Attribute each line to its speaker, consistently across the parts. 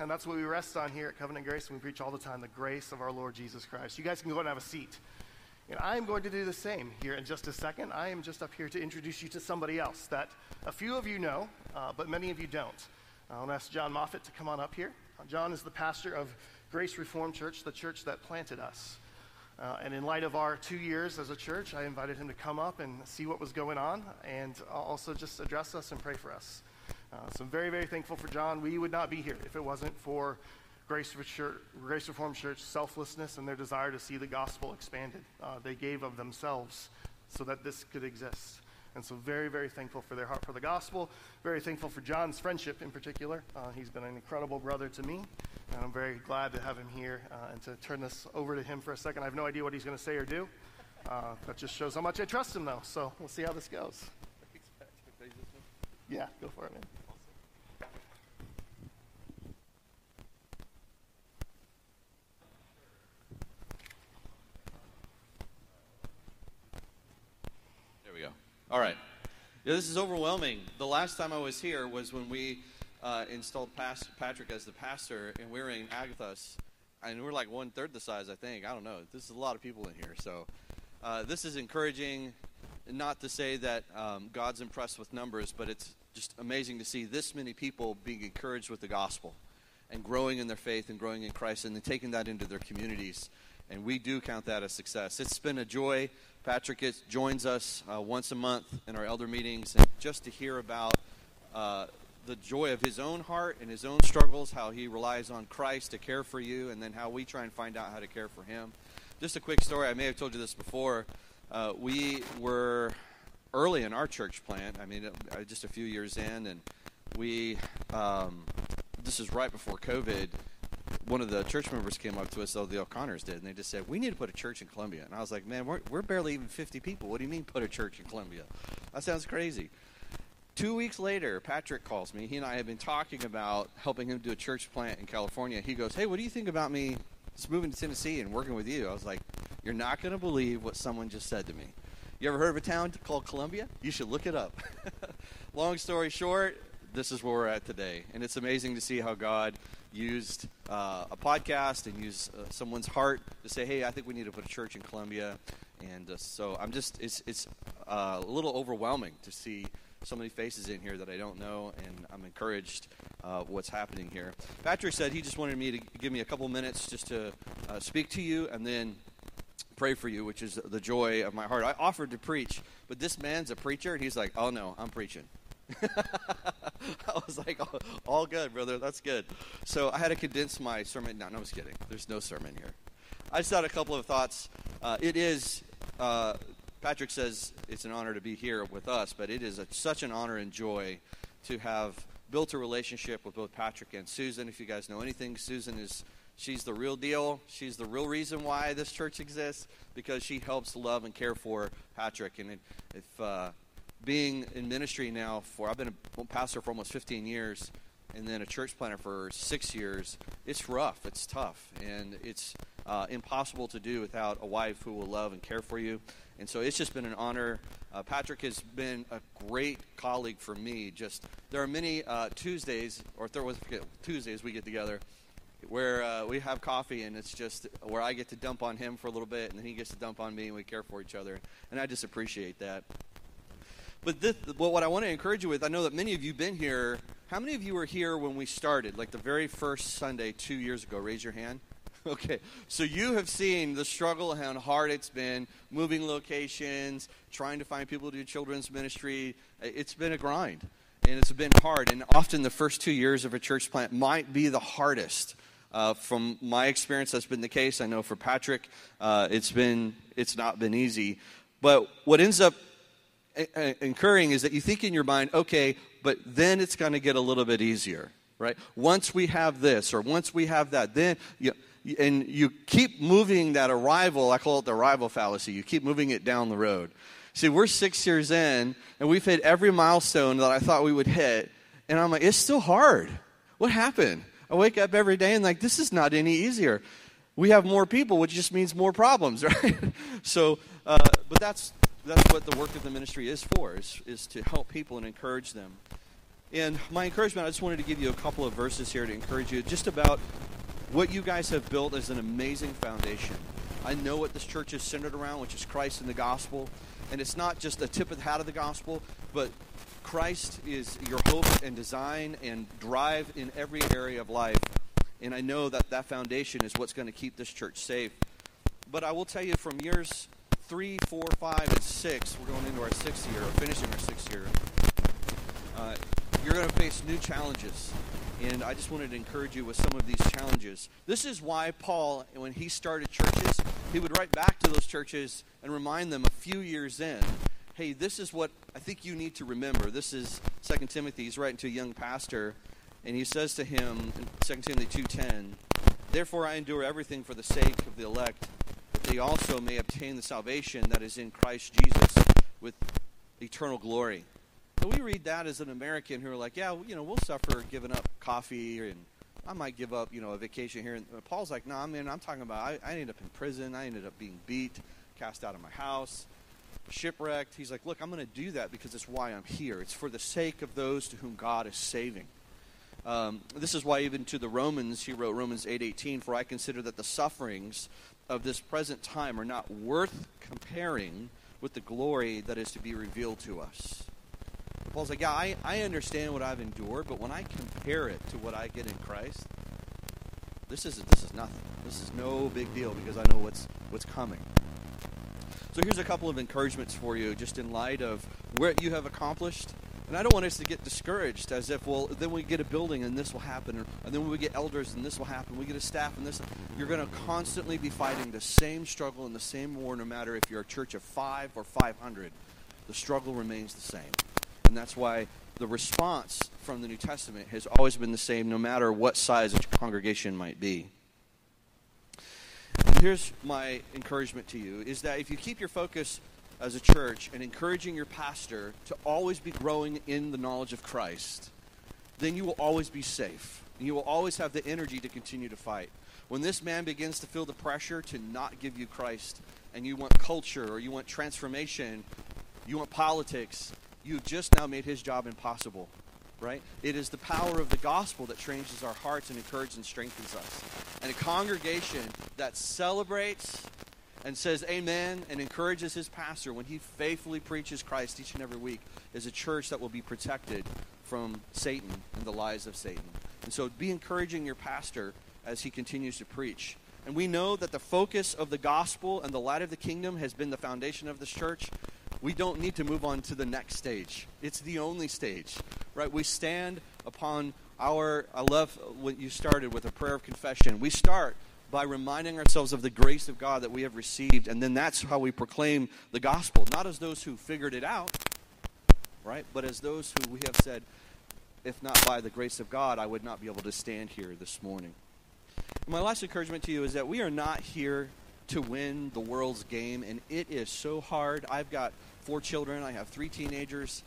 Speaker 1: and that's what we rest on here at Covenant Grace, and we preach all the time the grace of our Lord Jesus Christ. You guys can go and have a seat. And I am going to do the same here in just a second. I am just up here to introduce you to somebody else that a few of you know, uh, but many of you don't. I want to ask John Moffat to come on up here. Uh, John is the pastor of Grace Reformed Church, the church that planted us. Uh, and in light of our two years as a church, I invited him to come up and see what was going on and also just address us and pray for us. Uh, so I'm very, very thankful for John. We would not be here if it wasn't for Grace, Church, Grace Reformed Church selflessness and their desire to see the gospel expanded. Uh, they gave of themselves so that this could exist. And so, very, very thankful for their heart for the gospel. Very thankful for John's friendship in particular. Uh, he's been an incredible brother to me. And I'm very glad to have him here uh, and to turn this over to him for a second. I have no idea what he's going to say or do. Uh, that just shows how much I trust him, though. So, we'll see how this goes. Yeah, go for it, man.
Speaker 2: All right. Yeah, this is overwhelming. The last time I was here was when we uh, installed Patrick as the pastor, and we were in Agathos, and we are like one third the size, I think. I don't know. This is a lot of people in here, so uh, this is encouraging. Not to say that um, God's impressed with numbers, but it's just amazing to see this many people being encouraged with the gospel and growing in their faith and growing in Christ, and then taking that into their communities. And we do count that as success. It's been a joy Patrick joins us uh, once a month in our elder meetings, and just to hear about uh, the joy of his own heart and his own struggles, how he relies on Christ to care for you, and then how we try and find out how to care for him. Just a quick story. I may have told you this before. Uh, we were early in our church plant. I mean, uh, just a few years in, and we. Um, this is right before COVID one of the church members came up to us, though the O'Connors did, and they just said, "We need to put a church in Columbia." And I was like, "Man, we're we're barely even 50 people. What do you mean put a church in Columbia? That sounds crazy." Two weeks later, Patrick calls me. He and I have been talking about helping him do a church plant in California. He goes, "Hey, what do you think about me just moving to Tennessee and working with you?" I was like, "You're not going to believe what someone just said to me." You ever heard of a town called Columbia? You should look it up. Long story short, this is where we're at today, and it's amazing to see how God used uh, a podcast and used uh, someone's heart to say, "Hey, I think we need to put a church in Columbia." And uh, so I'm just it's it's uh, a little overwhelming to see so many faces in here that I don't know, and I'm encouraged uh, what's happening here. Patrick said he just wanted me to give me a couple minutes just to uh, speak to you, and then pray for you, which is the joy of my heart. I offered to preach, but this man's a preacher, and he's like, "Oh no, I'm preaching." I was like, oh, all good, brother. That's good. So I had to condense my sermon. No, no, I was kidding. There's no sermon here. I just had a couple of thoughts. Uh, it is, uh, Patrick says it's an honor to be here with us, but it is a, such an honor and joy to have built a relationship with both Patrick and Susan. If you guys know anything, Susan is she's the real deal. She's the real reason why this church exists because she helps love and care for Patrick. And if uh, being in ministry now for I've been a pastor for almost 15 years and then a church planter for six years. It's rough, it's tough, and it's uh, impossible to do without a wife who will love and care for you. And so it's just been an honor. Uh, Patrick has been a great colleague for me. Just there are many uh, Tuesdays or forget, Tuesdays we get together where uh, we have coffee and it's just where I get to dump on him for a little bit and then he gets to dump on me and we care for each other. And I just appreciate that. But this, well, what I want to encourage you with, I know that many of you have been here. How many of you were here when we started, like the very first Sunday two years ago? Raise your hand. Okay, so you have seen the struggle how hard it's been moving locations, trying to find people to do children's ministry. It's been a grind, and it's been hard. And often the first two years of a church plant might be the hardest. Uh, from my experience, that's been the case. I know for Patrick, uh, it's been it's not been easy. But what ends up incurring is that you think in your mind, okay, but then it's going to get a little bit easier, right? Once we have this or once we have that, then you, and you keep moving that arrival, I call it the arrival fallacy, you keep moving it down the road. See, we're six years in, and we've hit every milestone that I thought we would hit, and I'm like, it's still hard. What happened? I wake up every day and like, this is not any easier. We have more people, which just means more problems, right? so, uh, but that's that's what the work of the ministry is for, is, is to help people and encourage them. And my encouragement, I just wanted to give you a couple of verses here to encourage you just about what you guys have built as an amazing foundation. I know what this church is centered around, which is Christ and the gospel. And it's not just a tip of the hat of the gospel, but Christ is your hope and design and drive in every area of life. And I know that that foundation is what's going to keep this church safe. But I will tell you from years three, four, five, and six, we're going into our sixth year, or finishing our sixth year, uh, you're going to face new challenges. And I just wanted to encourage you with some of these challenges. This is why Paul, when he started churches, he would write back to those churches and remind them a few years in hey, this is what I think you need to remember. This is 2 Timothy. He's writing to a young pastor, and he says to him in 2 Timothy 2.10, Therefore I endure everything for the sake of the elect, they also may obtain the salvation that is in Christ Jesus with eternal glory. And we read that as an American who are like, yeah, you know, we'll suffer giving up coffee and I might give up, you know, a vacation here. And Paul's like, no, I mean, I'm talking about I, I ended up in prison. I ended up being beat, cast out of my house, shipwrecked. He's like, look, I'm going to do that because it's why I'm here. It's for the sake of those to whom God is saving. Um, this is why even to the Romans, he wrote Romans 8:18, "For I consider that the sufferings of this present time are not worth comparing with the glory that is to be revealed to us." Paul's like, yeah, I, I understand what I've endured, but when I compare it to what I get in Christ, this is this is nothing. This is no big deal because I know what's what's coming. So here's a couple of encouragements for you, just in light of what you have accomplished. And I don't want us to get discouraged as if, well, then we get a building and this will happen, and then we get elders and this will happen, we get a staff and this. You're going to constantly be fighting the same struggle and the same war, no matter if you're a church of five or 500. The struggle remains the same. And that's why the response from the New Testament has always been the same, no matter what size a congregation might be. Here's my encouragement to you is that if you keep your focus as a church and encouraging your pastor to always be growing in the knowledge of Christ, then you will always be safe. And you will always have the energy to continue to fight. When this man begins to feel the pressure to not give you Christ, and you want culture or you want transformation, you want politics, you've just now made his job impossible, right? It is the power of the gospel that changes our hearts and encourages and strengthens us. And a congregation that celebrates and says amen and encourages his pastor when he faithfully preaches Christ each and every week is a church that will be protected from Satan and the lies of Satan. And so be encouraging your pastor as he continues to preach. And we know that the focus of the gospel and the light of the kingdom has been the foundation of this church we don't need to move on to the next stage. It's the only stage, right? We stand upon our, I love what you started with a prayer of confession. We start by reminding ourselves of the grace of God that we have received, and then that's how we proclaim the gospel, not as those who figured it out, right? But as those who we have said, if not by the grace of God, I would not be able to stand here this morning. My last encouragement to you is that we are not here to win the world's game, and it is so hard. I've got four children, I have three teenagers.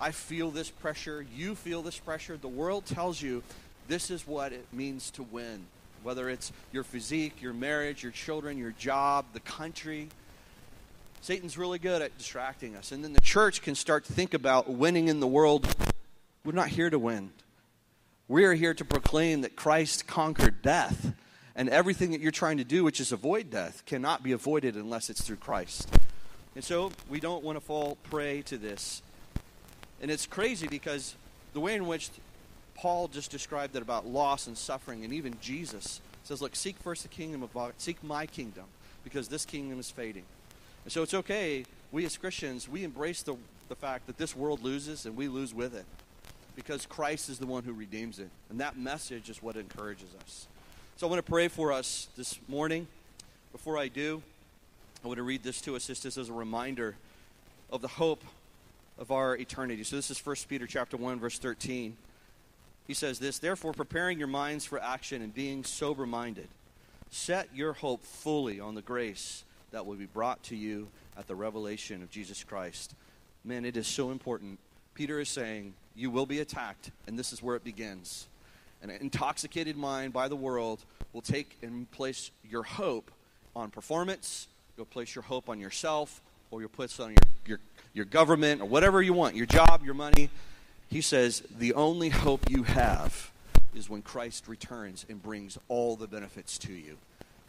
Speaker 2: I feel this pressure. You feel this pressure. The world tells you this is what it means to win, whether it's your physique, your marriage, your children, your job, the country. Satan's really good at distracting us. And then the church can start to think about winning in the world. We're not here to win. We are here to proclaim that Christ conquered death. And everything that you're trying to do, which is avoid death, cannot be avoided unless it's through Christ. And so we don't want to fall prey to this. And it's crazy because the way in which Paul just described it about loss and suffering, and even Jesus says, Look, seek first the kingdom of God, seek my kingdom, because this kingdom is fading. And so it's okay, we as Christians, we embrace the, the fact that this world loses and we lose with it, because Christ is the one who redeems it. And that message is what encourages us. So I want to pray for us this morning. Before I do, I want to read this to us just as a reminder of the hope of our eternity. So this is 1 Peter chapter 1 verse 13. He says this, therefore preparing your minds for action and being sober minded, set your hope fully on the grace that will be brought to you at the revelation of Jesus Christ. Man, it is so important. Peter is saying, you will be attacked, and this is where it begins. An intoxicated mind by the world will take and place your hope on performance, You'll place your hope on yourself, or you'll put it on your, your, your government, or whatever you want, your job, your money. He says, the only hope you have is when Christ returns and brings all the benefits to you.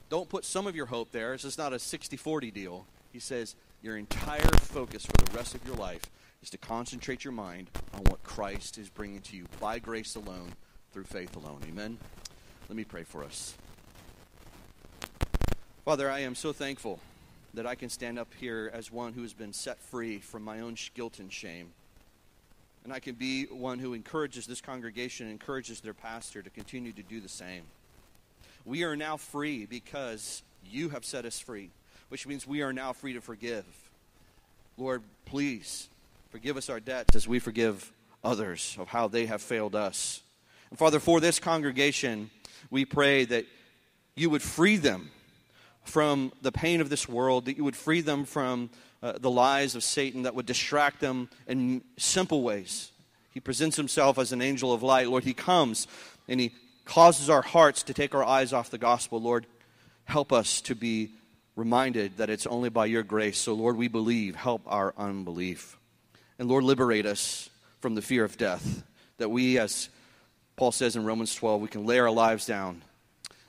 Speaker 2: Don't put some of your hope there. It's just not a 60 40 deal. He says, your entire focus for the rest of your life is to concentrate your mind on what Christ is bringing to you by grace alone, through faith alone. Amen. Let me pray for us. Father, I am so thankful that I can stand up here as one who has been set free from my own guilt and shame. And I can be one who encourages this congregation, encourages their pastor to continue to do the same. We are now free because you have set us free, which means we are now free to forgive. Lord, please forgive us our debts as we forgive others of how they have failed us. And Father, for this congregation, we pray that you would free them from the pain of this world, that you would free them from uh, the lies of Satan that would distract them in simple ways. He presents himself as an angel of light. Lord, he comes and he causes our hearts to take our eyes off the gospel. Lord, help us to be reminded that it's only by your grace. So, Lord, we believe. Help our unbelief. And, Lord, liberate us from the fear of death, that we, as Paul says in Romans 12, we can lay our lives down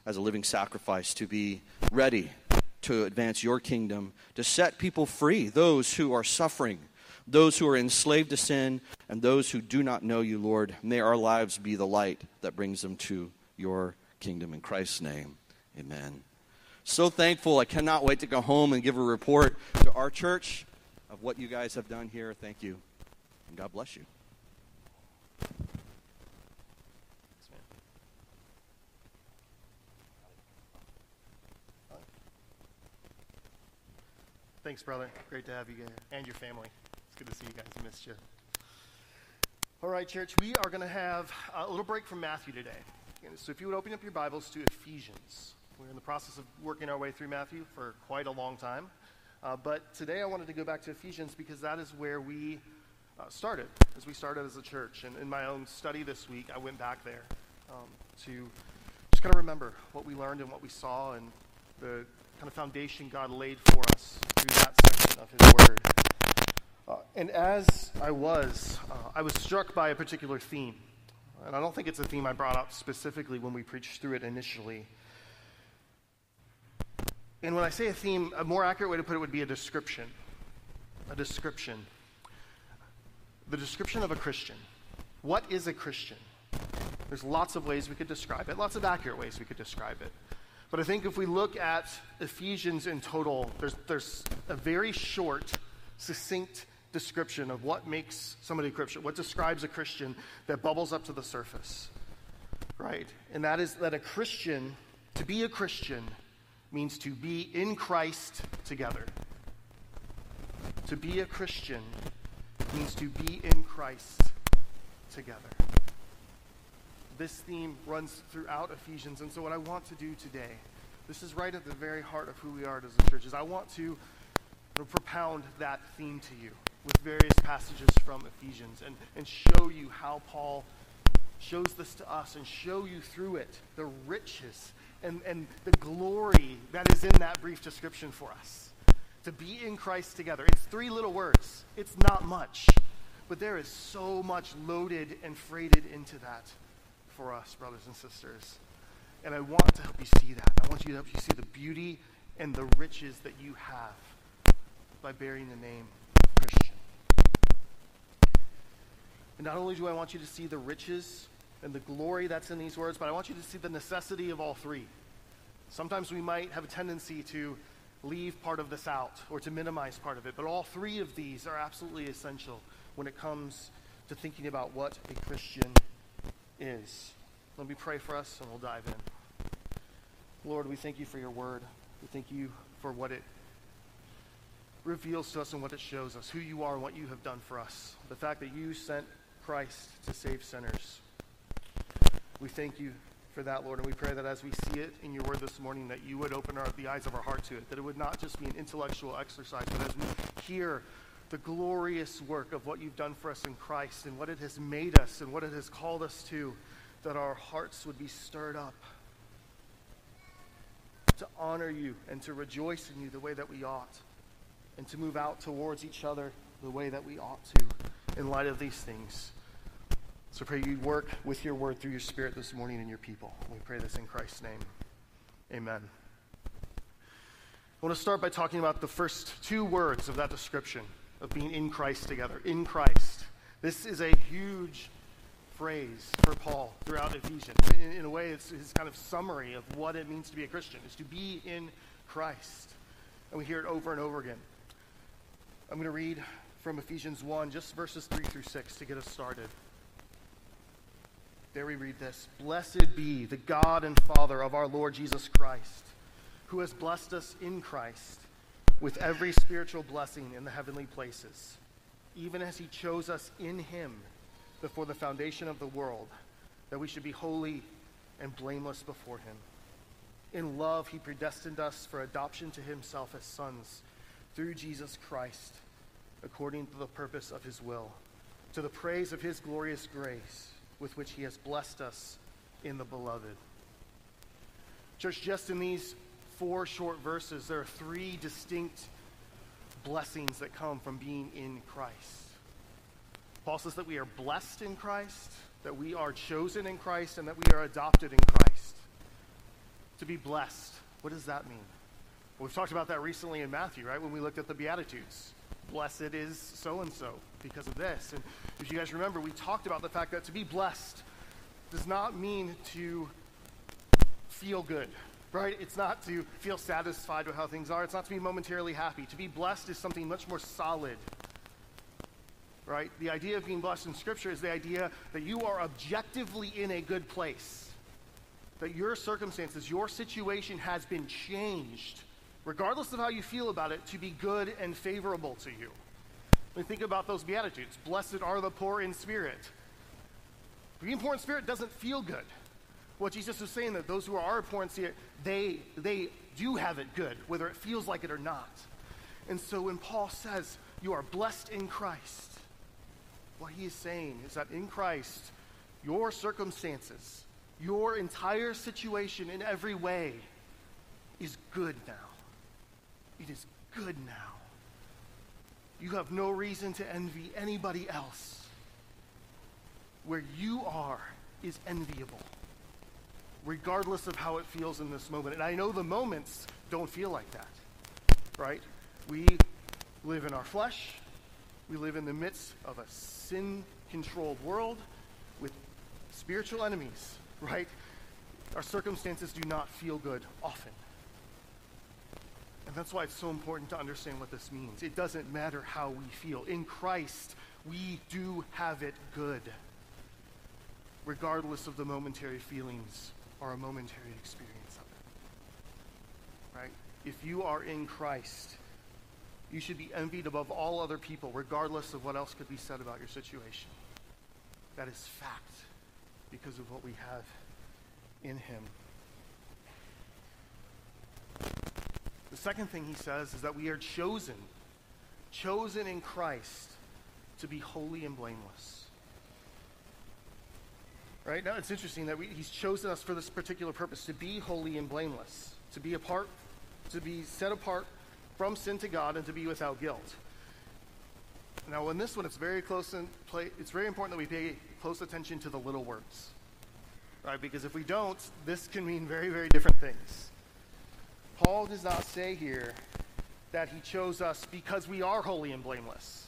Speaker 2: as a living sacrifice to be ready to advance your kingdom, to set people free, those who are suffering, those who are enslaved to sin, and those who do not know you, Lord. May our lives be the light that brings them to your kingdom. In Christ's name, amen. So thankful. I cannot wait to go home and give a report to our church of what you guys have done here. Thank you. And God bless you.
Speaker 1: Thanks, brother. Great to have you guys and your family. It's good to see you guys. I missed you. All right, church, we are going to have a little break from Matthew today. So if you would open up your Bibles to Ephesians. We're in the process of working our way through Matthew for quite a long time. Uh, but today I wanted to go back to Ephesians because that is where we uh, started, as we started as a church. And in my own study this week, I went back there um, to just kind of remember what we learned and what we saw and the kind of foundation God laid for us through that section of His Word. Uh, and as I was, uh, I was struck by a particular theme. And I don't think it's a theme I brought up specifically when we preached through it initially. And when I say a theme, a more accurate way to put it would be a description. A description. The description of a Christian. What is a Christian? There's lots of ways we could describe it, lots of accurate ways we could describe it. But I think if we look at Ephesians in total, there's, there's a very short, succinct description of what makes somebody a Christian, what describes a Christian that bubbles up to the surface. Right? And that is that a Christian, to be a Christian, means to be in Christ together. To be a Christian means to be in Christ together this theme runs throughout Ephesians. And so, what I want to do today, this is right at the very heart of who we are as a church, is I want to propound that theme to you with various passages from Ephesians and, and show you how Paul shows this to us and show you through it the riches and, and the glory that is in that brief description for us. To be in Christ together. It's three little words, it's not much, but there is so much loaded and freighted into that for us, brothers and sisters. And I want to help you see that. I want you to help you see the beauty and the riches that you have by bearing the name of Christian. And not only do I want you to see the riches and the glory that's in these words, but I want you to see the necessity of all three. Sometimes we might have a tendency to leave part of this out or to minimize part of it, but all three of these are absolutely essential when it comes to thinking about what a Christian is. Let me pray for us and we'll dive in. Lord, we thank you for your word. We thank you for what it reveals to us and what it shows us, who you are and what you have done for us. The fact that you sent Christ to save sinners. We thank you for that, Lord, and we pray that as we see it in your word this morning, that you would open our, the eyes of our heart to it, that it would not just be an intellectual exercise, but as we hear the glorious work of what you've done for us in Christ and what it has made us and what it has called us to, that our hearts would be stirred up to honor you and to rejoice in you the way that we ought, and to move out towards each other the way that we ought to in light of these things. So pray you work with your word through your spirit this morning in your people. We pray this in Christ's name. Amen. I want to start by talking about the first two words of that description of being in Christ together. In Christ. This is a huge phrase for Paul throughout Ephesians. In, in, a way, it's his kind of summary of what it means to be a Christian, is to be in Christ. And we hear it over and over again. I'm going to read from Ephesians 1, just verses 3 through 6 to get us started. There we read this Blessed be the God and Father of our Lord Jesus Christ, who has blessed us in Christ with every spiritual blessing in the heavenly places, even as he chose us in him before the foundation of the world, that we should be holy and blameless before him. In love, he predestined us for adoption to himself as sons through Jesus Christ, according to the purpose of his will, to the praise of his glorious grace, with which he has blessed us in the beloved. Church, just in these four short verses, there are three distinct blessings that come from being in Christ. Paul says that we are blessed in Christ, that we are chosen in Christ, and that we are adopted in Christ. To be blessed, what does that mean? Well, we've talked about that recently in Matthew, right? When we looked at the Beatitudes. Blessed is so and so because of this. And if you guys remember, we talked about the fact that to be blessed does not mean to feel good, right? It's not to feel satisfied with how things are. It's not to be momentarily happy. To be blessed is something much more solid right? The idea of being blessed in Scripture is the idea that you are objectively in a good place, that your circumstances, your situation has been changed, regardless of how you feel about it, to be good and favorable to you. When you think about those Beatitudes, blessed are the poor in spirit. Being poor in spirit doesn't feel good. What Jesus is saying that those who are in spirit, they, they do have it good, whether it feels like it or not. And so when Paul says, you are blessed in Christ, what he is saying is that in Christ, your circumstances, your entire situation in every way is good now. It is good now. You have no reason to envy anybody else. Where you are is enviable, regardless of how it feels in this moment. And I know the moments don't feel like that, right? We live in our flesh, we live in the midst of a sin controlled world with spiritual enemies, right? Our circumstances do not feel good often. And that's why it's so important to understand what this means. It doesn't matter how we feel. In Christ, we do have it good, regardless of the momentary feelings or a momentary experience of it. Right? If you are in Christ, you should be envied above all other people, regardless of what else could be said about your situation. That is fact because of what we have in Him. The second thing he says is that we are chosen, chosen in Christ to be holy and blameless. Right? Now it's interesting that we, he's chosen us for this particular purpose to be holy and blameless, to be apart, to be set apart from sin to God and to be without guilt. Now, in this one, it's very close in play, it's very important that we pay close attention to the little words, right? Because if we don't, this can mean very, very different things. Paul does not say here that he chose us because we are holy and blameless,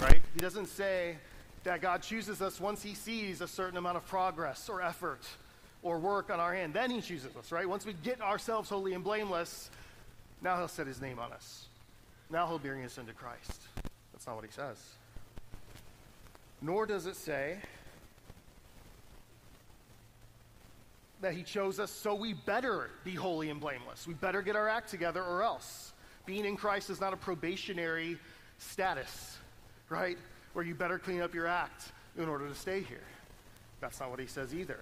Speaker 1: right? He doesn't say that God chooses us once he sees a certain amount of progress or effort or work on our hand. Then he chooses us, right? Once we get ourselves holy and blameless, now he'll set his name on us. Now he'll bring us into Christ. That's not what he says. Nor does it say that he chose us so we better be holy and blameless. We better get our act together or else. Being in Christ is not a probationary status, right? Where you better clean up your act in order to stay here. That's not what he says either.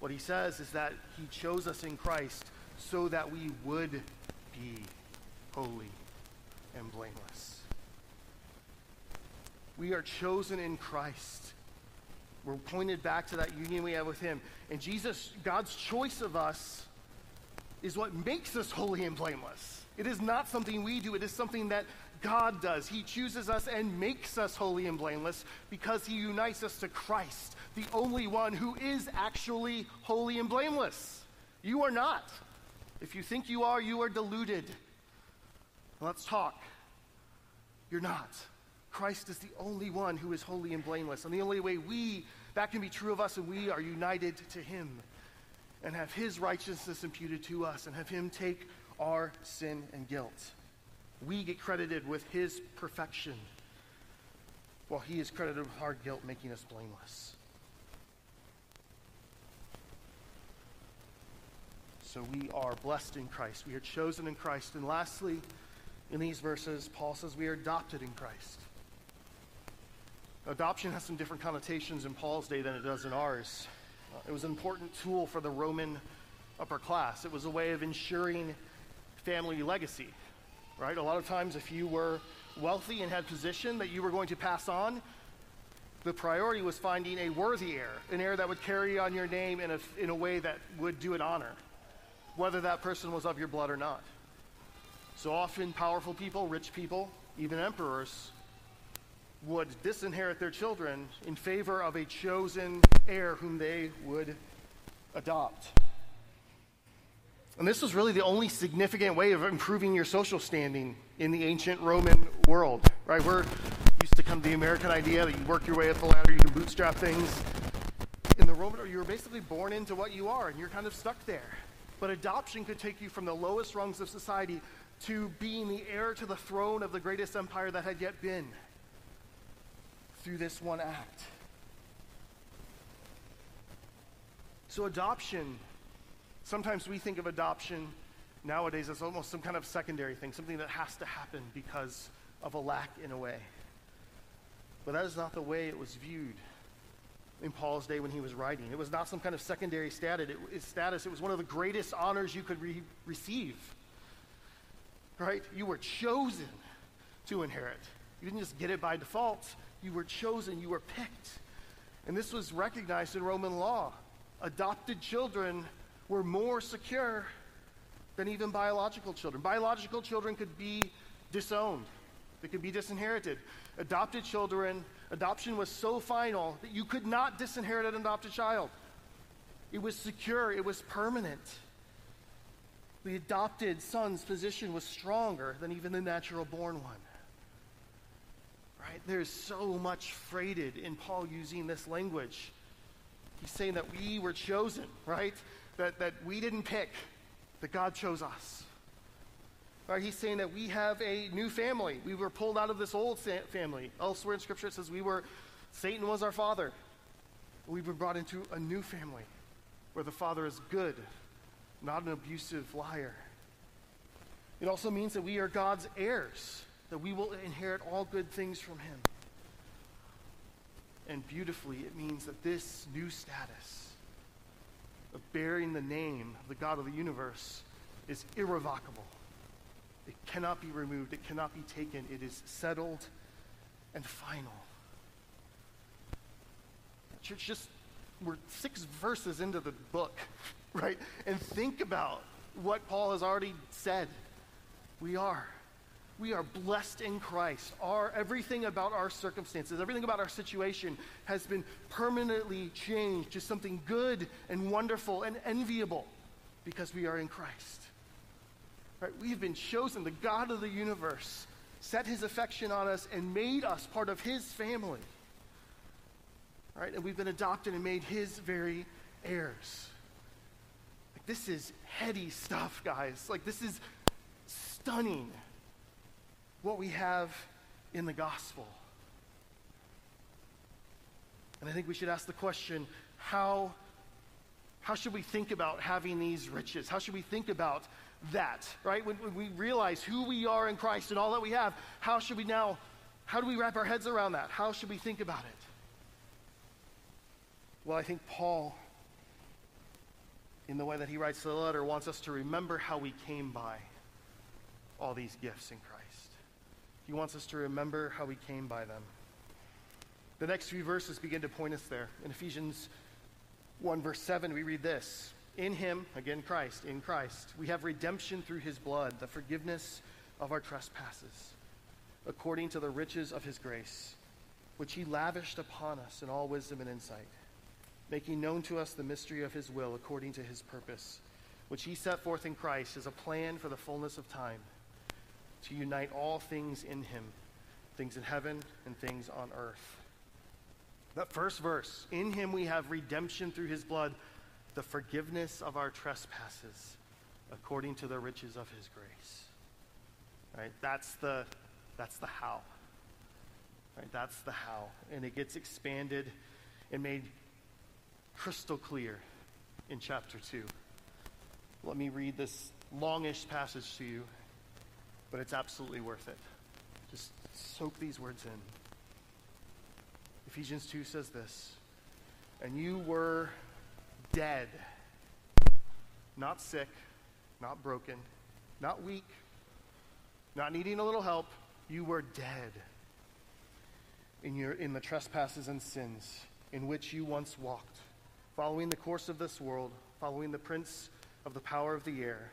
Speaker 1: What he says is that he chose us in Christ so that we would be holy and blameless. We are chosen in Christ. We're pointed back to that union we have with Him. And Jesus, God's choice of us, is what makes us holy and blameless. It is not something we do, it is something that God does. He chooses us and makes us holy and blameless because he unites us to Christ, the only one who is actually holy and blameless. You are not. If you think you are, you are deluded. Let's talk. You're not. Christ is the only one who is holy and blameless. And the only way we, that can be true of us, and we are united to him and have his righteousness imputed to us and have him take our sin and guilt. We get credited with his perfection while he is credited with our guilt, making us blameless. So we are blessed in Christ. We are chosen in Christ. And lastly, in these verses, Paul says we are adopted in Christ. Adoption has some different connotations in Paul's day than it does in ours. It was an important tool for the Roman upper class. It was a way of ensuring family legacy, right? A lot of times, if you were wealthy and had position that you were going to pass on, the priority was finding a worthy heir, an heir that would carry on your name in a, in a way that would do it honor, whether that person was of your blood or not. So often, powerful people, rich people, even emperors, would disinherit their children in favor of a chosen heir whom they would adopt. And this was really the only significant way of improving your social standing in the ancient Roman world, right? We're used to come to the American idea that you work your way up the ladder, you can bootstrap things. In the Roman, you were basically born into what you are, and you're kind of stuck there. But adoption could take you from the lowest rungs of society to being the heir to the throne of the greatest empire that had yet been through this one act. So, adoption, sometimes we think of adoption nowadays as almost some kind of secondary thing, something that has to happen because of a lack in a way. But that is not the way it was viewed in Paul's day when he was writing. It was not some kind of secondary status. It, was one of the greatest honors you could re- receive. Right? You were chosen to inherit. You didn't just get it by default. You were chosen, you were picked. And this was recognized in Roman law. Adopted children were more secure than even biological children. Biological children could be disowned, they could be disinherited. Adopted children, adoption was so final that you could not disinherit an adopted child. It was secure, it was permanent. The adopted son's position was stronger than even the natural born one. Right? There's so much freighted in Paul using this language. He's saying that we were chosen, right? That, that we didn't pick, that God chose us. Right? He's saying that we have a new family. We were pulled out of this old family. Elsewhere in Scripture, it says we were, Satan was our father. We've been brought into a new family where the father is good, not an abusive liar. It also means that we are God's heirs that we will inherit all good things from him. And beautifully, it means that this new status of bearing the name of the God of the universe is irrevocable. It cannot be removed, it cannot be taken. It is settled and final. Church, just we're six verses into the book, right? And think about what Paul has already said. We are we are blessed in Christ. Our, everything about our circumstances, everything about our situation has been permanently changed to something good and wonderful and enviable because we are in Christ. Right? We have been chosen. The God of the universe set his affection on us and made us part of his family. Right? And we've been adopted and made his very heirs. Like, this is heady stuff, guys. Like, this is stunning what we have in the gospel. And I think we should ask the question how, how should we think about having these riches? How should we think about that, right? When, when we realize who we are in Christ and all that we have, how should we now, how do we wrap our heads around that? How should we think about it? Well, I think Paul, in the way that he writes the letter, wants us to remember how we came by all these gifts in Christ. He wants us to remember how we came by them. The next few verses begin to point us there. In Ephesians 1, verse 7, we read this In him, again, Christ, in Christ, we have redemption through his blood, the forgiveness of our trespasses. according to the riches of his grace, which he lavished upon us in all wisdom and insight, making known to us the mystery of his will according to his purpose, which he set forth in Christ as a plan for the fullness of time, to unite all things in him, things in heaven and things on earth. That first verse, in him we have redemption through his blood, the forgiveness of our trespasses, according to the riches of his grace. Right? That's the that's the how. Right? That's the how. And it gets expanded and made crystal clear in chapter 2. Let me read this longish passage to you, but it's absolutely worth it. Just soak these words in. Ephesians 2 says this And you were dead, not sick, not broken, not weak, not needing a little help you were dead in, your, in the trespasses and sins in which you once walked, following the course of this world, following the prince of the power of the air,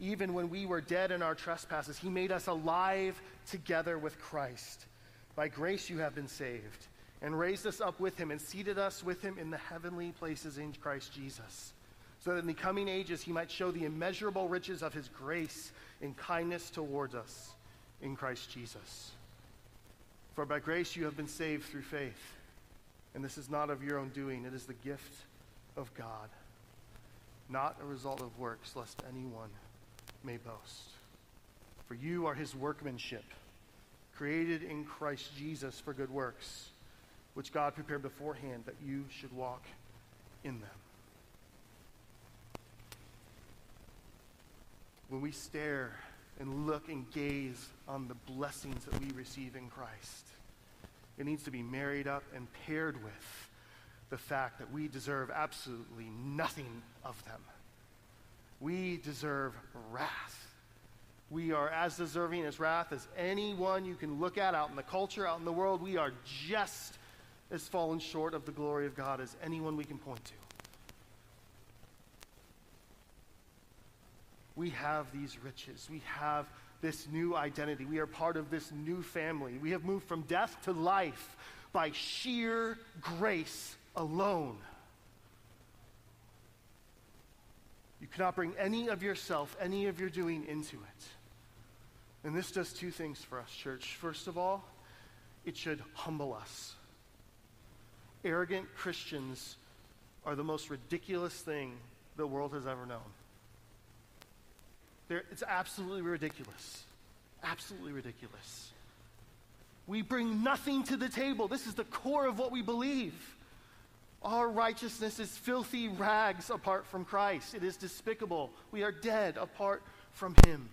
Speaker 1: even when we were dead in our trespasses, He made us alive together with Christ. By grace you have been saved, and raised us up with Him, and seated us with Him in the heavenly places in Christ Jesus, so that in the coming ages He might show the immeasurable riches of His grace and kindness towards us in Christ Jesus. For by grace you have been saved through faith. And this is not of your own doing, it is the gift of God, not a result of works, lest anyone may boast. For you are his workmanship, created in Christ Jesus for good works, which God prepared beforehand that you should walk in them. When we stare and look and gaze on the blessings that we receive in Christ. It needs to be married up and paired with the fact that we deserve absolutely nothing of them. We deserve wrath. We are as deserving as wrath as anyone you can look at out in the culture, out in the world. We are just as fallen short of the glory of God as anyone we can point to. we have these riches. We have this new identity. We are part of this new family. We have moved from death to life by sheer grace alone. You cannot bring any of yourself, any of your doing into it. And this does two things for us, church. First of all, it should humble us. Arrogant Christians are the most ridiculous thing the world has ever known. They're, it's absolutely ridiculous. Absolutely ridiculous. We bring nothing to the table. This is the core of what we believe. Our righteousness is filthy rags apart from Christ. It is despicable. We are dead apart from Him.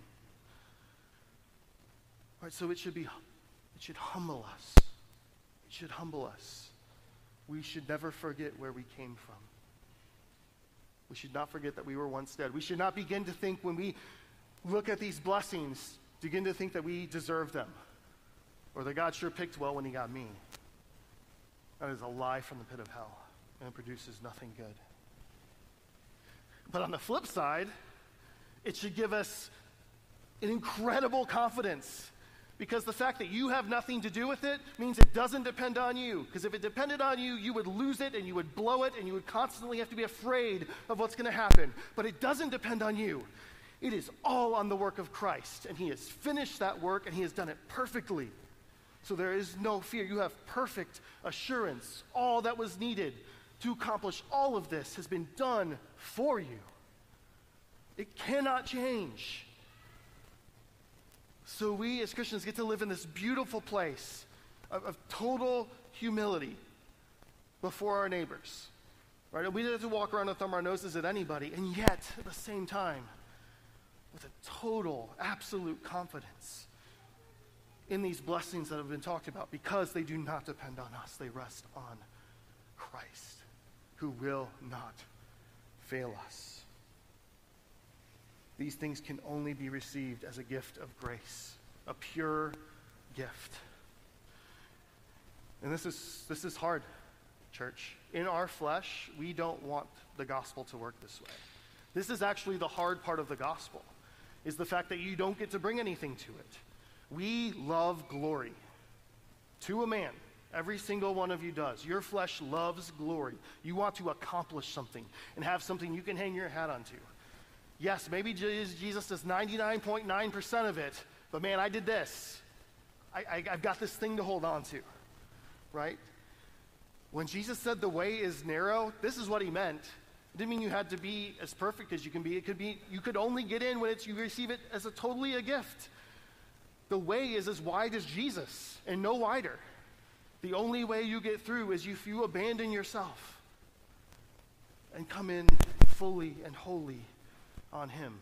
Speaker 1: All right, so it should be, it should humble us. It should humble us. We should never forget where we came from. We should not forget that we were once dead. We should not begin to think when we look at these blessings, begin to think that we deserve them or that God sure picked well when he got me. That is a lie from the pit of hell, and produces nothing good. But on the flip side, it should give us an incredible confidence because the fact that you have nothing to do with it means it doesn't depend on you. Because if it depended on you, you would lose it and you would blow it and you would constantly have to be afraid of what's going to happen. But it doesn't depend on you. It is all on the work of Christ, and He has finished that work and He has done it perfectly. So there is no fear. You have perfect assurance. All that was needed to accomplish all of this has been done for you. It cannot change. So we as Christians get to live in this beautiful place of, of total humility before our neighbors. Right? We don't have to walk around and thumb our noses at anybody, and yet, at the same time, with a total, absolute confidence in these blessings that have been talked about because they do not depend on us. They rest on Christ, who will not fail us. These things can only be received as a gift of grace, a pure gift. And this is, this is hard, church. In our flesh, we don't want the gospel to work this way. This is actually the hard part of the gospel, is the fact that you don't get to bring anything to it. We love glory to a man. Every single one of you does. Your flesh loves glory. You want to accomplish something and have something you can hang your hat onto. Yes, maybe Jesus does 99.9% of it, but man, I did this. I, I've got this thing to hold on to, right? When Jesus said the way is narrow, this is what he meant. It didn't mean you had to be as perfect as you can be. It could be you could only get in when it's you receive it as a totally a gift. The way is as wide as Jesus and no wider. The only way you get through is if you abandon yourself and come in fully and wholly on Him.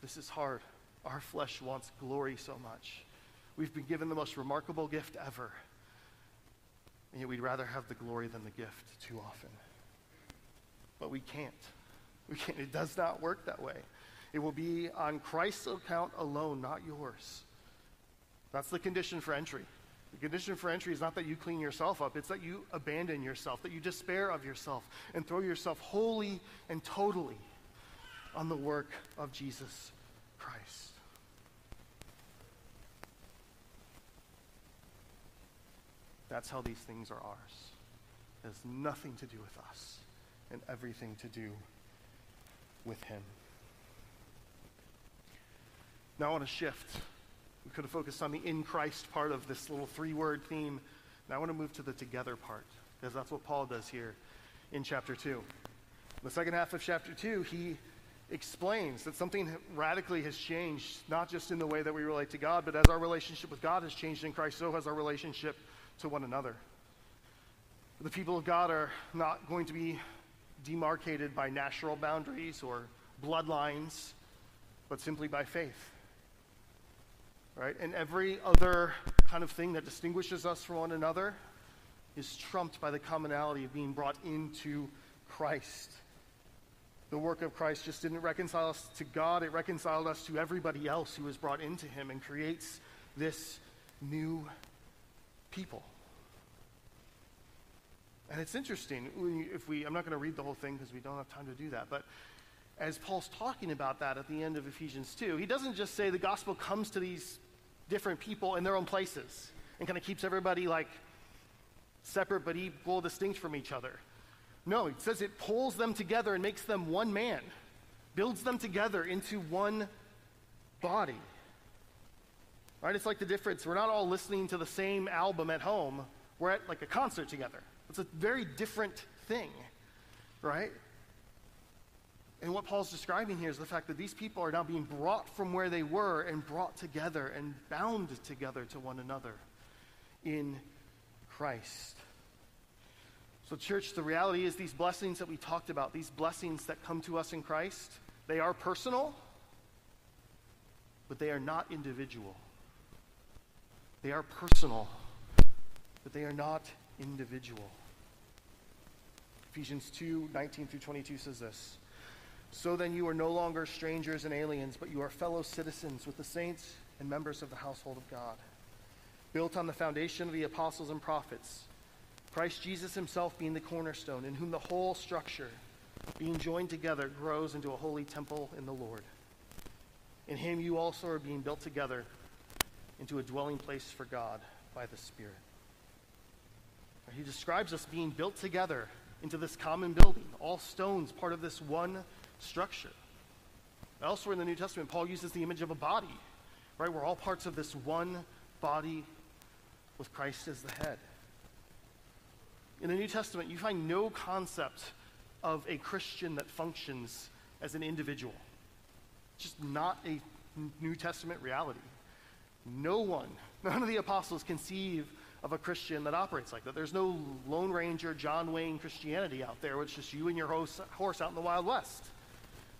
Speaker 1: This is hard. Our flesh wants glory so much. We've been given the most remarkable gift ever. And yet we'd rather have the glory than the gift too often. But we can't. We can't. It does not work that way. It will be on Christ's account alone, not yours. That's the condition for entry. The condition for entry is not that you clean yourself up, it's that you abandon yourself, that you despair of yourself, and throw yourself wholly and totally on the work of Jesus Christ. That's how these things are ours. It has nothing to do with us and everything to do with Him. Now I want to shift. We could have focused on the in Christ part of this little three word theme. Now I want to move to the together part, because that's what Paul does here in chapter 2. In The second half of chapter 2, he explains that something radically has changed, not just in the way that we relate to God, but as our relationship with God has changed in Christ, so has our relationship to one another. The people of God are not going to be demarcated by natural boundaries or bloodlines, but simply by faith. Right? And every other kind of thing that distinguishes us from one another is trumped by the commonality of being brought into Christ. The work of Christ just didn't reconcile us to God, it reconciled us to everybody else who was brought into Him and creates this new people. And it's interesting, if we, I'm not going to read the whole thing because we don't have time to do that, but as Paul's talking about that at the end of Ephesians 2, he doesn't just say the gospel comes to these different people in their own places and kind of keeps everybody like separate but equal, distinct from each other. No, it says it pulls them together and makes them one man, builds them together into one body. Right? It's like the difference. We're not all listening to the same album at home. We're at like a concert together. It's a very different thing, right? And what Paul's describing here is the fact that these people are now being brought from where they were and brought together and bound together to one another in Christ. So, church, the reality is these blessings that we talked about, these blessings that come to us in Christ, they are personal, but they are not individual. They are personal, but they are not individual. Ephesians 2 19 through 22 says this. So then you are no longer strangers and aliens, but you are fellow citizens with the saints and members of the household of God, built on the foundation of the apostles and prophets, Christ Jesus himself being the cornerstone, in whom the whole structure, being joined together, grows into a holy temple in the Lord. In him you also are being built together into a dwelling place for God by the Spirit. He describes us being built together into this common building, all stones, part of this one structure. Elsewhere in the New Testament, Paul uses the image of a body, right? We're all parts of this one body with Christ as the head. In the New Testament, you find no concept of a Christian that functions as an individual. It's just not a New Testament reality. No one, none of the apostles conceive of a Christian that operates like that. There's no Lone Ranger, John Wayne Christianity out there, which is just you and your horse, horse out in the Wild West.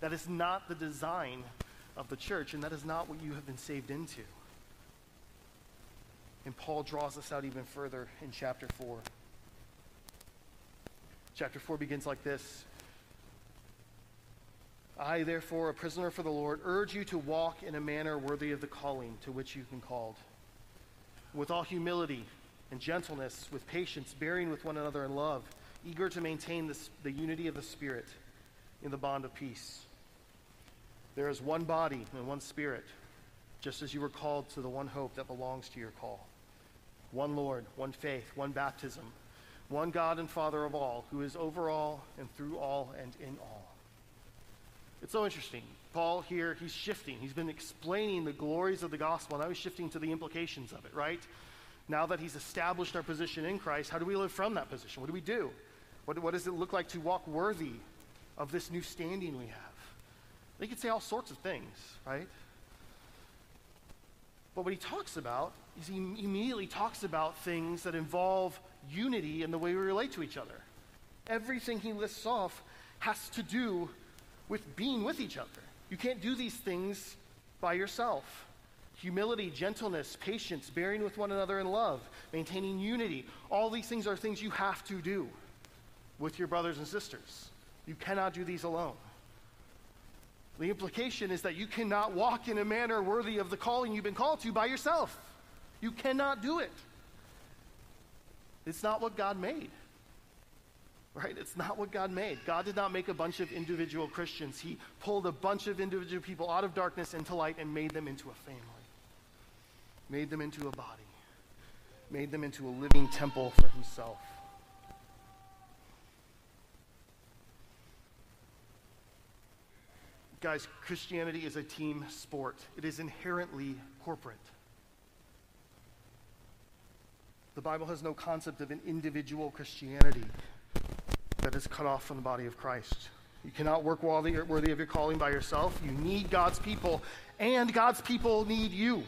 Speaker 1: That is not the design of the church, and that is not what you have been saved into. And Paul draws us out even further in chapter 4. Chapter 4 begins like this I, therefore, a prisoner for the Lord, urge you to walk in a manner worthy of the calling to which you've been called, with all humility and gentleness, with patience, bearing with one another in love, eager to maintain this, the unity of the Spirit in the bond of peace. There is one body and one Spirit, just as you were called to the one hope that belongs to your call. One Lord, one faith, one baptism, one God and Father of all, who is over all and through all and in all. It's so interesting. Paul here, he's shifting. He's been explaining the glories of the gospel. Now he's shifting to the implications of it, right? Now that he's established our position in Christ, how do we live from that position? What do we do? What, what does it look like to walk worthy of this new standing we have? They could say all sorts of things, right? But what he talks about is he immediately talks about things that involve unity in the way we relate to each other. Everything he lists off has to do with being with each other. You can't do these things by yourself. Humility, gentleness, patience, bearing with one another in love, maintaining unity. All these things are things you have to do with your brothers and sisters. You cannot do these alone. The implication is that you cannot walk in a manner worthy of the calling you've been called to by yourself. You cannot do it. It's not what God made. Right? It's not what God made. God did not make a bunch of individual Christians. He pulled a bunch of individual people out of darkness into light and made them into a family, made them into a body, made them into a living temple for Himself. Guys, Christianity is a team sport, it is inherently corporate. The Bible has no concept of an individual Christianity that is cut off from the body of Christ. You cannot work worthy, of your calling by yourself. You need God's people, and God's people need you.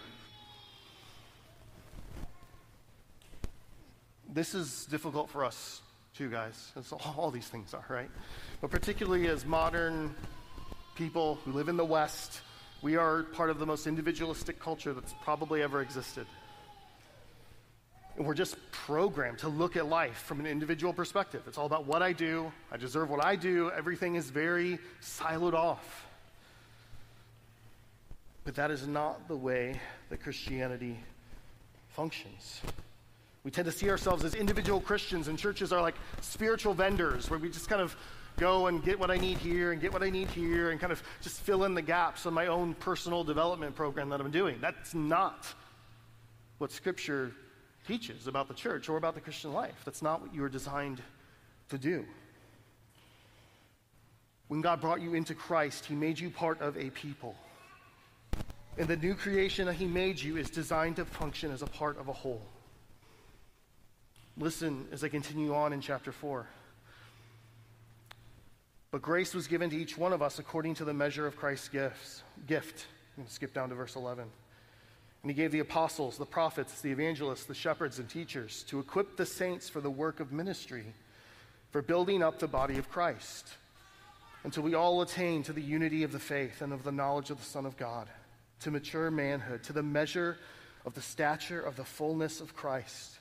Speaker 1: This is difficult for us, too, guys. That's all these things are, right? But particularly as modern people who live in the West, we are part of the most individualistic culture that's probably ever existed. And we're just programmed to look at life from an individual perspective. It's all about what I do, I deserve what I do. Everything is very siloed off. But that is not the way that Christianity functions. We tend to see ourselves as individual Christians, and churches are like spiritual vendors where we just kind of go and get what I need here and get what I need here and kind of just fill in the gaps on my own personal development program that I'm doing. That's not what Scripture teaches about the church or about the Christian life. That's not what you were designed to do. When God brought you into Christ, He made you part of a people. And the new creation that He made you is designed to function as a part of a whole. Listen as I continue on in chapter 4. But grace was given to each one of us according to the measure of Christ's gifts, gift. I'm going to skip down to verse 11. And he gave the apostles, the prophets, the evangelists, the shepherds, and teachers to equip the saints for the work of ministry, for building up the body of Christ, until we all attain to the unity of the faith and of the knowledge of the Son of God, to mature manhood, to the measure of the stature of the fullness of Christ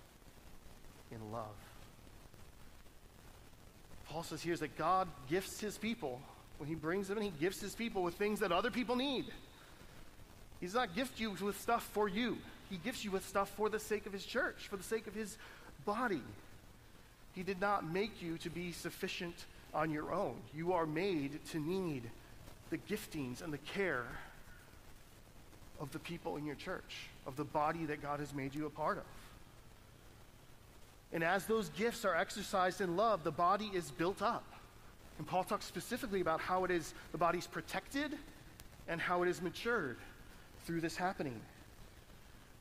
Speaker 1: in love. Paul says here is that God gifts his people. When he brings them in, he gifts his people with things that other people need. He does not gift you with stuff for you. He gifts you with stuff for the sake of his church, for the sake of his body. He did not make you to be sufficient on your own. You are made to need the giftings and the care of the people in your church, of the body that God has made you a part of. And as those gifts are exercised in love, the body is built up. And Paul talks specifically about how it is the body's protected and how it is matured. through this happening.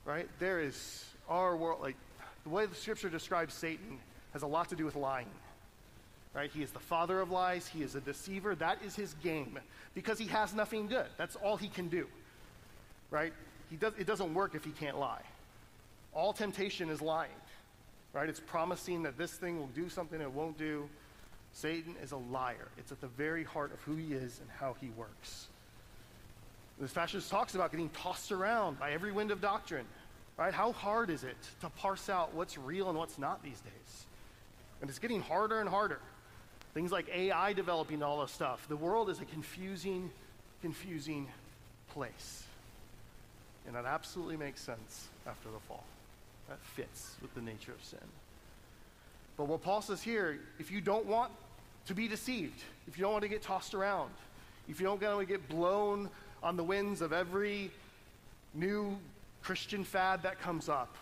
Speaker 1: Right? There is our world, like the way the scripture describes Satan has a lot to do with lying. Right? He is the father of lies, he is a deceiver. That is his game because he has nothing good. That's all he can do. Right? He does, it doesn't work if he can't lie. All temptation is lying. Right? It's promising that this thing will do something it won't do. Satan is a liar. It's at the very heart of who he is and how he works. This passage talks about getting tossed around by every wind of doctrine. Right? How hard is it to parse out what's real and what's not these days? And it's getting harder and harder. Things like AI developing all this stuff. The world is a confusing, confusing place. And that absolutely makes sense after the fall. That fits with the nature of sin. But what Paul says here, if you don't want to be deceived, if you don't want to get tossed around, if you don't want to get blown on the winds of every new Christian fad that comes up,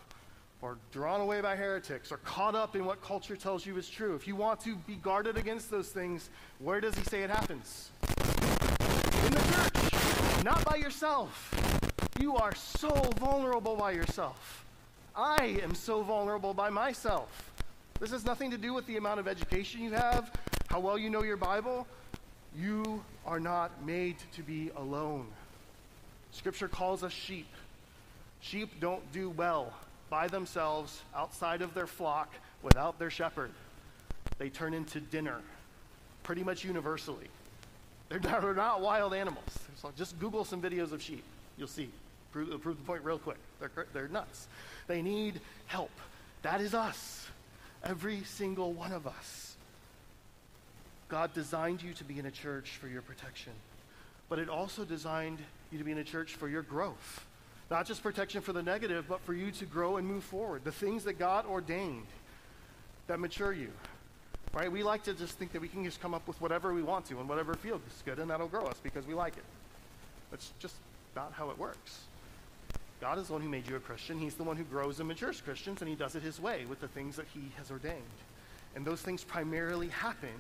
Speaker 1: or drawn away by heretics, or caught up in what culture tells you is true, if you want to be guarded against those things, where does he say it happens? In the church, not by yourself. You are so vulnerable by yourself. I am so vulnerable by myself. This has nothing to do with the amount of education you have, how well you know your Bible. You are not made to be alone. Scripture calls us sheep. Sheep don't do well by themselves outside of their flock without their shepherd. They turn into dinner pretty much universally. They're not, wild animals. So just Google some videos of sheep. You'll see. Prove, prove the point real quick. They're, they're nuts. They need help. That is us. Every single one of us. God designed you to be in a church for your protection, but it also designed you to be in a church for your growth. Not just protection for the negative, but for you to grow and move forward. The things that God ordained that mature you. Right? We like to just think that we can just come up with whatever we want to and whatever feels good, and that'll grow us because we like it. That's just not how it works. God is the one who made you a Christian. He's the one who grows and matures Christians, and He does it His way with the things that He has ordained. And those things primarily happen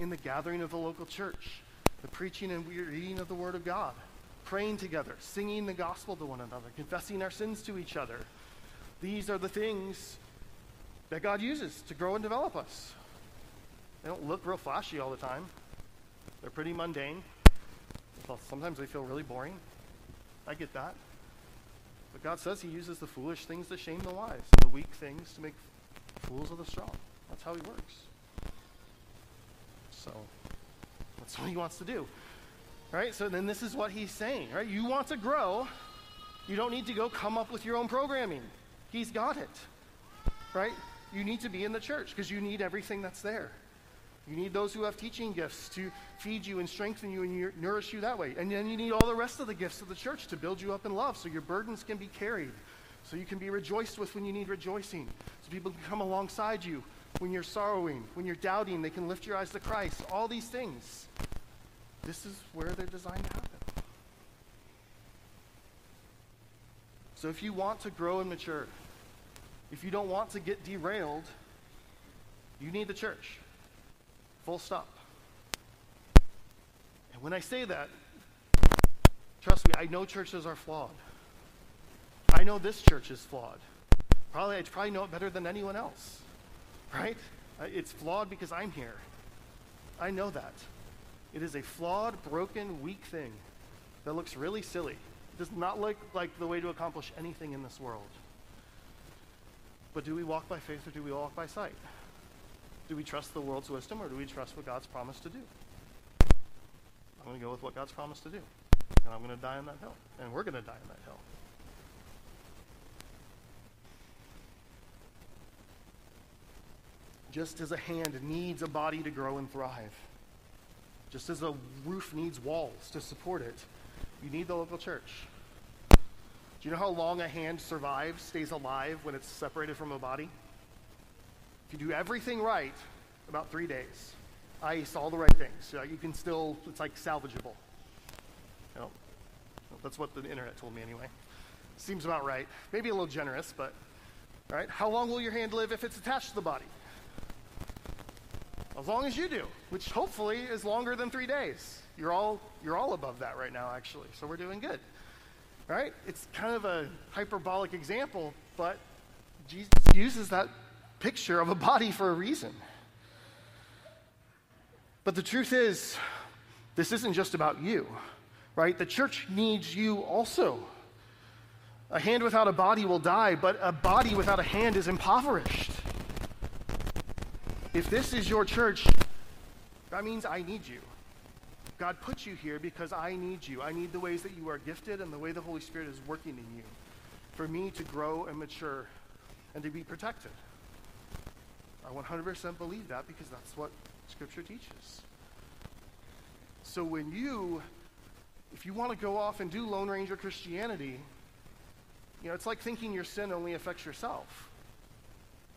Speaker 1: in the gathering of the local church, the preaching and reading of the Word of God, praying together, singing the gospel to one another, confessing our sins to each other. These are the things that God uses to grow and develop us. They don't look real flashy all the time. They're pretty mundane. Well, sometimes they feel really boring. I get that. But God says He uses the foolish things to shame the wise and the weak things to make fools of the strong. That's how He works. So that's what He wants to do. Right? So then this is what he's saying, right? You want to grow, you don't need to go come up with your own programming. He's got it. Right? You need to be in the church because you need everything that's there. You need those who have teaching gifts to feed you and strengthen you and nourish you that way. And then you need all the rest of the gifts of the church to build you up in love so your burdens can be carried, so you can be rejoiced with when you need rejoicing, so people can come alongside you when you're sorrowing, when you're doubting, they can lift your eyes to Christ. All these things. This is where they're designed to happen. So if you want to grow and mature, if you don't want to get derailed, you need the church. Full stop. And when I say that, trust me, I know churches are flawed. I know this church is flawed. Probably, I probably know it better than anyone else. Right? It's flawed because I'm here. I know that. It is a flawed, broken, weak thing that looks really silly. It does not look like the way to accomplish anything in this world. But do we walk by faith or do we walk by sight? Do we trust the world's wisdom or do we trust what God's promised to do? I'm going to go with what God's promised to do. And I'm going to die on that hill. And we're going to die on that hill. Just as a hand needs a body to grow and thrive, just as a roof needs walls to support it, you need the local church. Do you know how long a hand survives, stays alive when it's separated from a body? If you do everything right, about three days. Ice, all the right things. you can still, it's like salvageable. You know, that's what the internet told me anyway. Seems about right. Maybe a little generous, but, right? How long will your hand live if it's attached to the body? As long as you do, which hopefully is longer than three days. You're all, you're all above that right now, actually, so we're doing good. Right? It's kind of a hyperbolic example, but Jesus uses that picture of a body for a reason. But the truth is, this isn't just about you, right? The church needs you also. A hand without a body will die, but a body without a hand is impoverished. If this is your church, that means I need you. God put you here because I need you. I need the ways that you are gifted and the way the Holy Spirit is working in you for me to grow and mature and to be protected. I 100% believe that because that's what Scripture teaches. So when you, if you want to go off and do Lone Ranger Christianity, you know, it's like thinking your sin only affects yourself.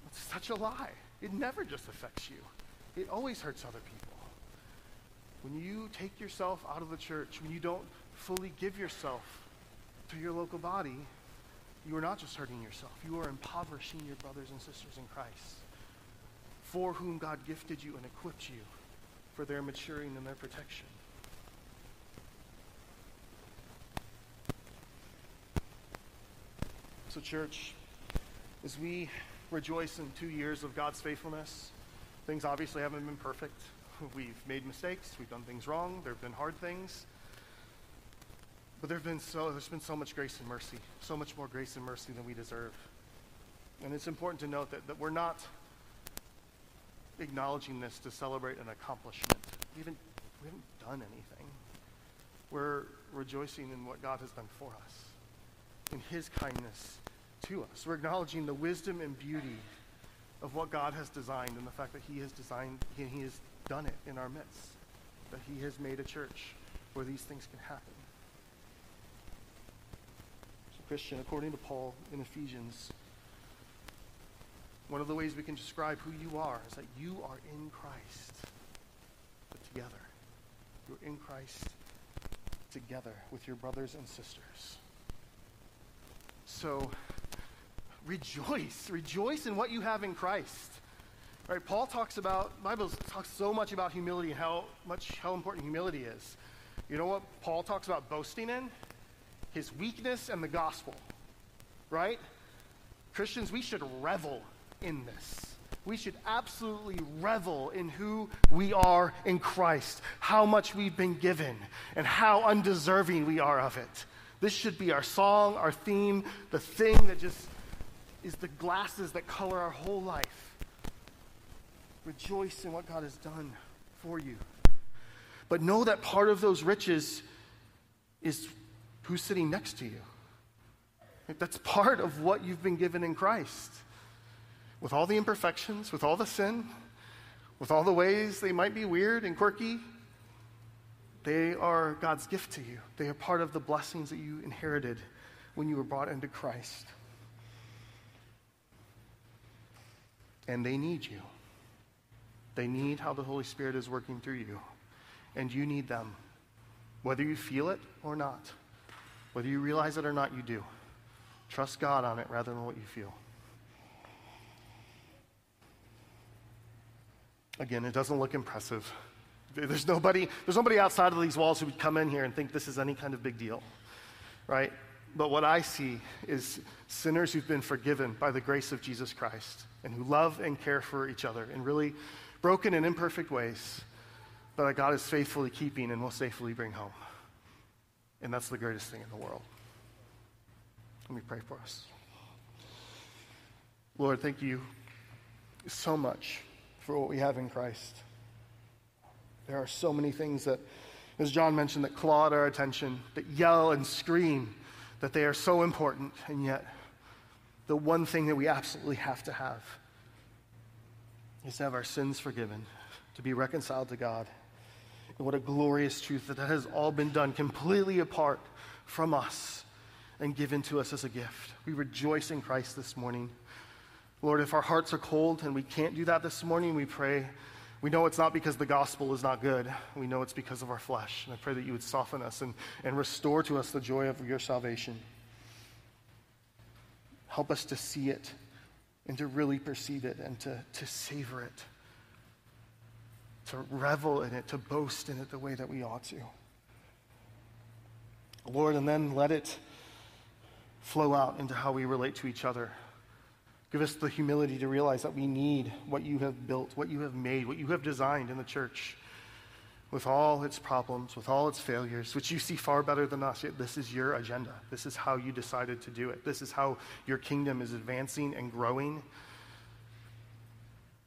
Speaker 1: It's such a lie. It never just affects you, it always hurts other people. When you take yourself out of the church, when you don't fully give yourself to your local body, you are not just hurting yourself, you are impoverishing your brothers and sisters in Christ, for whom God gifted you and equipped you for their maturing and their protection. So, church, as we rejoice in two years of God's faithfulness, things obviously haven't been perfect. We've made mistakes, we've done things wrong, there have been hard things. But there's been so there's been so much grace and mercy, so much more grace and mercy than we deserve. And it's important to note that, that we're not acknowledging this to celebrate an accomplishment. We haven't, we haven't done anything. We're rejoicing in what God has done for us, in his kindness to us. We're acknowledging the wisdom and beauty of what God has designed and the fact that he has designed, he, he has done it in our midst, that he has made a church where these things can happen. So, Christian, according to Paul in Ephesians, one of the ways we can describe who you are is that you are in Christ, but together. You're in Christ together with your brothers and sisters. So rejoice. Rejoice in what you have in Christ. Right? Paul talks about, Bible talks so much about humility and how much how important humility is. You know what Paul talks about boasting in? His weakness and the gospel. Right? Christians, we should revel in this. We should absolutely revel in who we are in Christ, how much we've been given, and how undeserving we are of it. This should be our song, our theme, the thing that just is the glasses that color our whole life. Rejoice in what God has done for you. But know that part of those riches is who's sitting next to you. That's part of what you've been given in Christ with all the imperfections, with all the sin, with all the ways they might be weird and quirky, they are God's gift to you. They are part of the blessings that you inherited when you were brought into Christ. And they need you. They need how the Holy Spirit is working through you. And you need them, whether you feel it or not. Whether you realize it or not, you do. Trust God on it rather than what you feel. Again, it doesn't look impressive. There's nobody, there's nobody outside of these walls who would come in here and think this is any kind of big deal, right? But what I see is sinners who've been forgiven by the grace of Jesus Christ and who love and care for each other in really broken and imperfect ways, but that God is faithfully keeping and will safely bring home. And that's the greatest thing in the world. Let me pray for us. Lord, thank you so much for what we have in Christ. There are so many things that, as John mentioned, that claw our attention, that yell and scream that they are so important, and yet the one thing that we absolutely have to have is to have our sins forgiven, to be reconciled to God. And what a glorious truth that that has all been done completely apart from us and given to us as a gift. We rejoice in Christ this morning. Lord, if our hearts are cold and we can't do that this morning, we pray. We know it's not because the gospel is not good. We know it's because of our flesh. And I pray that you would soften us and, and restore to us the joy of your salvation. Help us to see it and to really perceive it and to, to savor it, to revel in it, to boast in it the way that we ought to. Lord, and then let it flow out into how we relate to each other. Give us the humility to realize that we need what you have built, what you have made, what you have designed in the church with all its problems, with all its failures, which you see far better than us. Yet this is your agenda. This is how you decided to do it. This is how your kingdom is advancing and growing.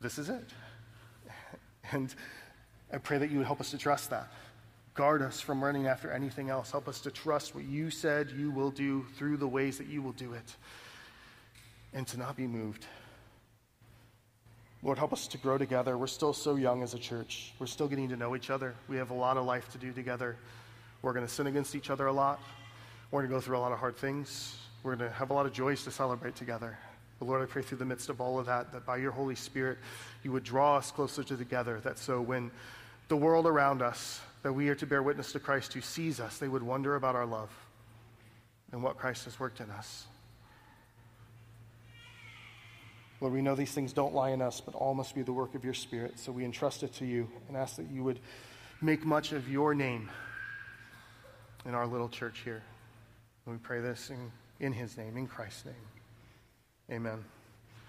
Speaker 1: This is it. And I pray that you would help us to trust that. Guard us from running after anything else. Help us to trust what you said you will do through the ways that you will do it and to not be moved. Lord, help us to grow together. We're still so young as a church. We're still getting to know each other. We have a lot of life to do together. We're going to sin against each other a lot. We're going to go through a lot of hard things. We're going to have a lot of joys to celebrate together. But Lord, I pray through the midst of all of that, that by your Holy Spirit, you would draw us closer to together, that so when the world around us, that we are to bear witness to Christ who sees us, they would wonder about our love and what Christ has worked in us. Lord, we know these things don't lie in us, but all must be the work of your Spirit. So we entrust it to you and ask that you would make much of your name in our little church here. And we pray this in, in his name, in Christ's name. Amen.